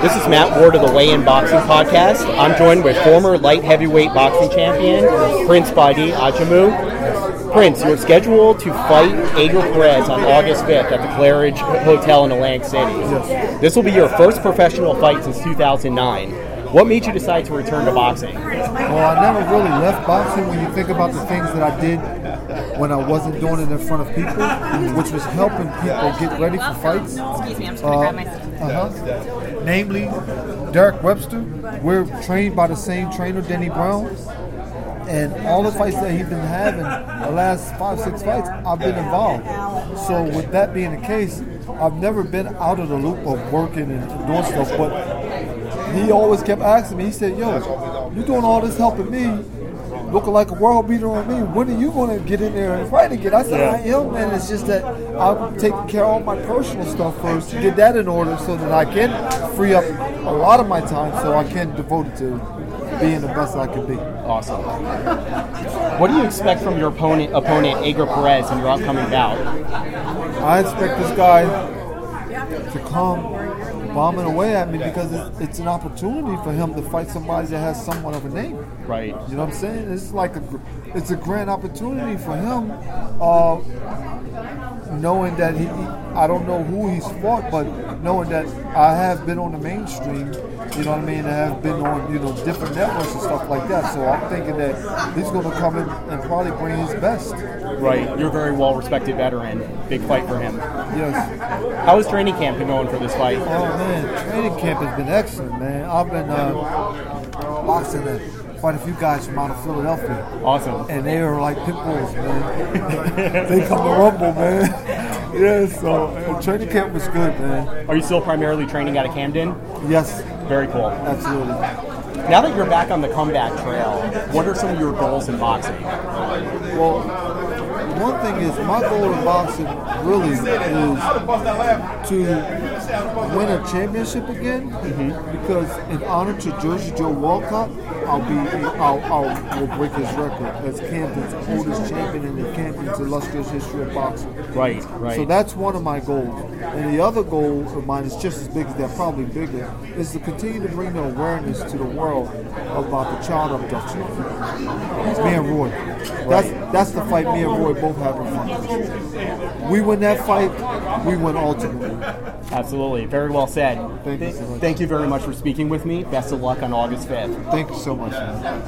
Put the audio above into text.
This is Matt Ward of the Weigh In Boxing Podcast. I'm joined with former light heavyweight boxing champion Prince Badi Ajamu. Prince, you're scheduled to fight Adriel Perez on August 5th at the Claridge Hotel in Atlantic City. Yes. This will be your first professional fight since 2009. What made you decide to return to boxing? Well, I never really left boxing when you think about the things that I did when I wasn't doing it in front of people, which was helping people get ready for fights. Excuse me, I'm just going to grab my Uh-huh. Namely, Derek Webster. We're trained by the same trainer, Denny Brown. And all the fights that he's been having, the last five, six fights, I've been involved. So with that being the case, I've never been out of the loop of working and doing stuff. But he always kept asking me, he said, yo, you're doing all this helping me, looking like a world beater on me. When are you going to get in there and fight again? I said, I am, man. It's just that I'm taking care of all my personal stuff first to get that in order so that I can free up a lot of my time so I can devote it to being the best I can be. Awesome. What do you expect from your opponent, opponent Adriel Perez, in your upcoming bout? I expect this guy to come bombing away at me because it's, it's an opportunity for him to fight somebody that has somewhat of a name. Right. You know what I'm saying? It's like a, it's a grand opportunity for him, uh, knowing that he, I don't know who he's fought, but knowing that I have been on the mainstream. You know what I mean? I have been on you know different networks and stuff like that. So I'm thinking that he's going to come in and probably bring his best. Right. You're a very well respected veteran. Big fight for him. Yes. How has training camp been going for this fight? Oh man, training camp has been excellent, man. I've been uh, boxing at quite a few guys from out of Philadelphia. Awesome. and they are like pit bulls, man. they come to rumble, man. yeah, so uh, training camp was good, man. Are you still primarily training out of Camden? Yes, Very cool. absolutely. Now that you're back on the comeback trail, what are some of your goals in boxing? Well, one thing is my goal in boxing really is to win a championship again. Mm-hmm. Because in honor to Jersey Joe Walcott, I'll be I'll, I'll will break his record as Camden's oldest champion in the Camden's illustrious history of boxing. Right, right. So that's one of my goals. And the other goal of mine is just as big as that, probably bigger, is to continue to bring the awareness to the world about the child abduction. Me and Roy. That's that's the fight me and Roy both have in front of us. We win that fight, we win ultimately. Absolutely. Very well said. Thank you so. Thank you very much for speaking with me. Best of luck on August 5th. Thank you so much, man.